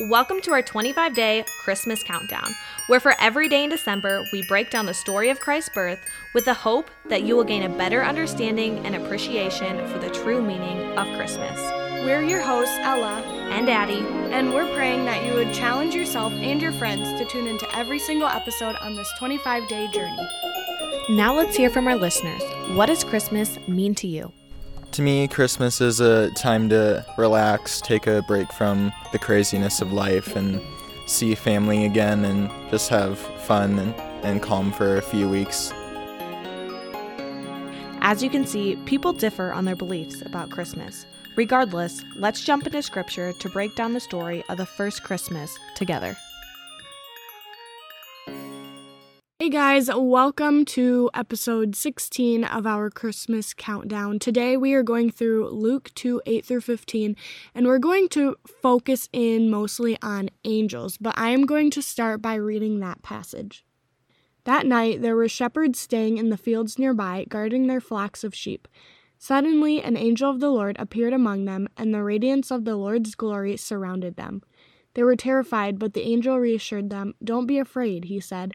Welcome to our 25 day Christmas countdown, where for every day in December, we break down the story of Christ's birth with the hope that you will gain a better understanding and appreciation for the true meaning of Christmas. We're your hosts, Ella and Addie, and we're praying that you would challenge yourself and your friends to tune into every single episode on this 25 day journey. Now let's hear from our listeners. What does Christmas mean to you? To me, Christmas is a time to relax, take a break from the craziness of life, and see family again and just have fun and, and calm for a few weeks. As you can see, people differ on their beliefs about Christmas. Regardless, let's jump into scripture to break down the story of the first Christmas together. Guys, welcome to episode 16 of our Christmas countdown. Today we are going through Luke 2 8 through 15, and we're going to focus in mostly on angels, but I am going to start by reading that passage. That night there were shepherds staying in the fields nearby, guarding their flocks of sheep. Suddenly an angel of the Lord appeared among them, and the radiance of the Lord's glory surrounded them. They were terrified, but the angel reassured them. Don't be afraid, he said.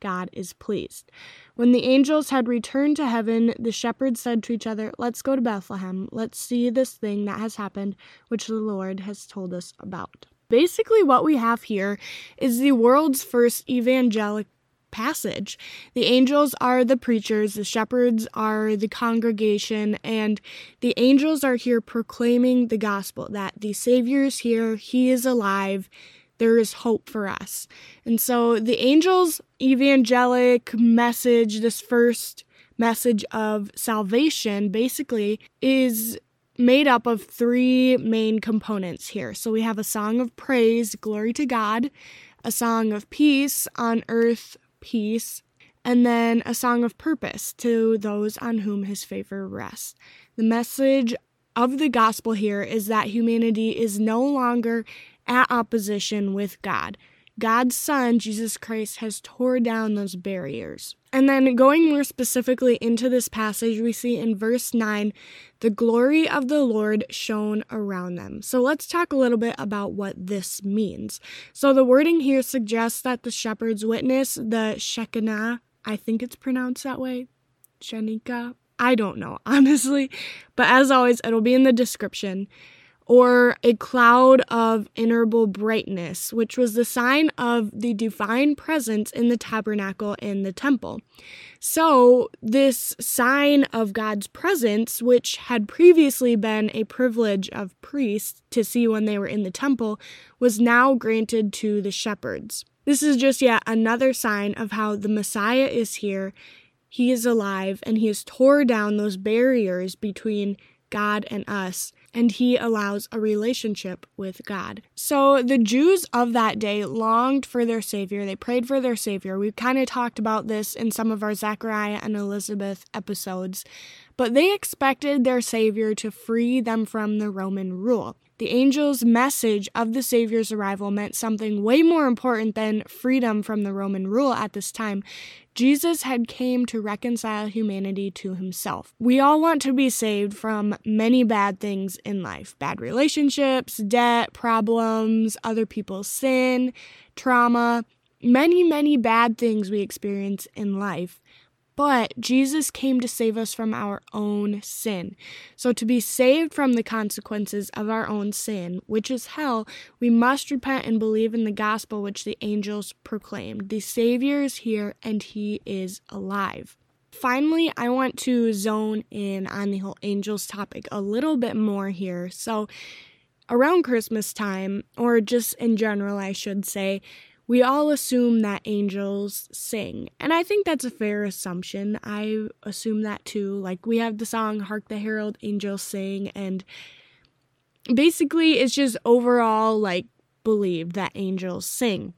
God is pleased. When the angels had returned to heaven, the shepherds said to each other, Let's go to Bethlehem. Let's see this thing that has happened, which the Lord has told us about. Basically, what we have here is the world's first evangelic passage. The angels are the preachers, the shepherds are the congregation, and the angels are here proclaiming the gospel that the Savior is here, He is alive, there is hope for us. And so the angels' evangelic message, this first message of salvation, basically is made up of three main components here. So we have a song of praise, glory to God, a song of peace on earth, peace, and then a song of purpose to those on whom his favor rests. The message of the gospel here is that humanity is no longer at opposition with God. God's Son, Jesus Christ, has tore down those barriers. And then going more specifically into this passage, we see in verse 9, the glory of the Lord shone around them. So let's talk a little bit about what this means. So the wording here suggests that the shepherds witness the Shekinah, I think it's pronounced that way, Shenika. I don't know, honestly. But as always, it'll be in the description or a cloud of ineffable brightness, which was the sign of the divine presence in the tabernacle in the temple. So, this sign of God's presence, which had previously been a privilege of priests to see when they were in the temple, was now granted to the shepherds. This is just yet another sign of how the Messiah is here, he is alive, and he has tore down those barriers between God and us and he allows a relationship with God. So the Jews of that day longed for their Savior. They prayed for their Savior. We've kind of talked about this in some of our Zechariah and Elizabeth episodes, but they expected their Savior to free them from the Roman rule. The angel's message of the Savior's arrival meant something way more important than freedom from the Roman rule at this time. Jesus had came to reconcile humanity to himself. We all want to be saved from many bad things in life. Bad relationships, debt, problems, other people's sin, trauma, many, many bad things we experience in life. But Jesus came to save us from our own sin. So, to be saved from the consequences of our own sin, which is hell, we must repent and believe in the gospel which the angels proclaimed. The Savior is here and he is alive. Finally, I want to zone in on the whole angels topic a little bit more here. So, around Christmas time, or just in general, I should say, we all assume that angels sing. And I think that's a fair assumption. I assume that too. Like, we have the song Hark the Herald Angels Sing, and basically, it's just overall like believed that angels sing.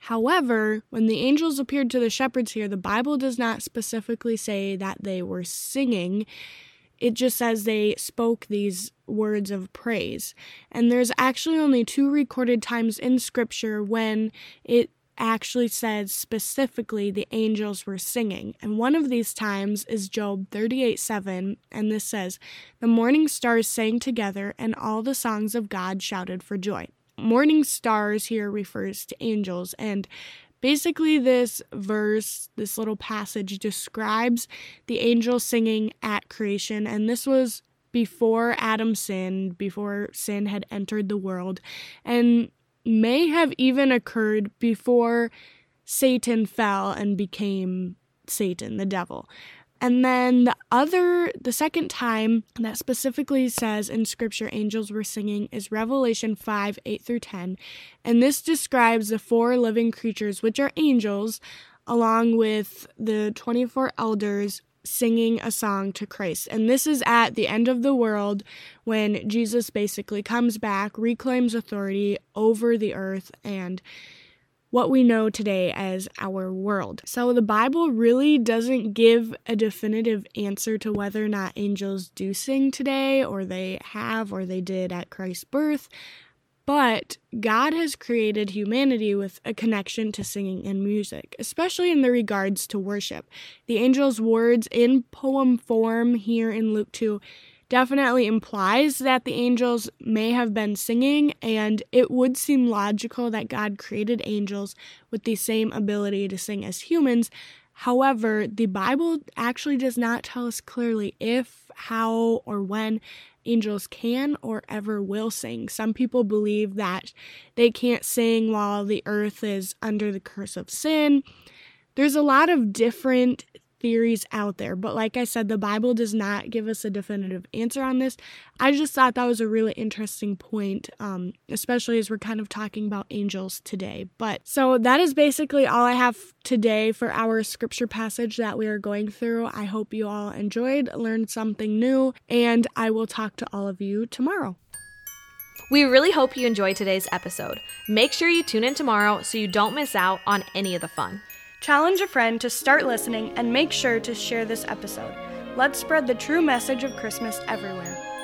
However, when the angels appeared to the shepherds here, the Bible does not specifically say that they were singing. It just says they spoke these words of praise. And there's actually only two recorded times in Scripture when it actually says specifically the angels were singing. And one of these times is Job 38 7, and this says, The morning stars sang together, and all the songs of God shouted for joy. Morning stars here refers to angels, and basically, this verse, this little passage describes the angels singing at creation, and this was before Adam sinned, before sin had entered the world. And may have even occurred before Satan fell and became Satan, the devil. And then the other, the second time that specifically says in scripture angels were singing is Revelation 5 8 through 10. And this describes the four living creatures, which are angels, along with the 24 elders singing a song to Christ. And this is at the end of the world when Jesus basically comes back, reclaims authority over the earth and what we know today as our world. So the Bible really doesn't give a definitive answer to whether or not angels do sing today, or they have, or they did at Christ's birth. But God has created humanity with a connection to singing and music, especially in the regards to worship. The angel's words in poem form here in Luke 2 definitely implies that the angels may have been singing, and it would seem logical that God created angels with the same ability to sing as humans. However, the Bible actually does not tell us clearly if, how, or when angels can or ever will sing. Some people believe that they can't sing while the earth is under the curse of sin. There's a lot of different theories out there. But like I said, the Bible does not give us a definitive answer on this. I just thought that was a really interesting point, um, especially as we're kind of talking about angels today. But so that is basically all I have today for our scripture passage that we are going through. I hope you all enjoyed, learned something new, and I will talk to all of you tomorrow. We really hope you enjoyed today's episode. Make sure you tune in tomorrow so you don't miss out on any of the fun. Challenge a friend to start listening and make sure to share this episode. Let's spread the true message of Christmas everywhere.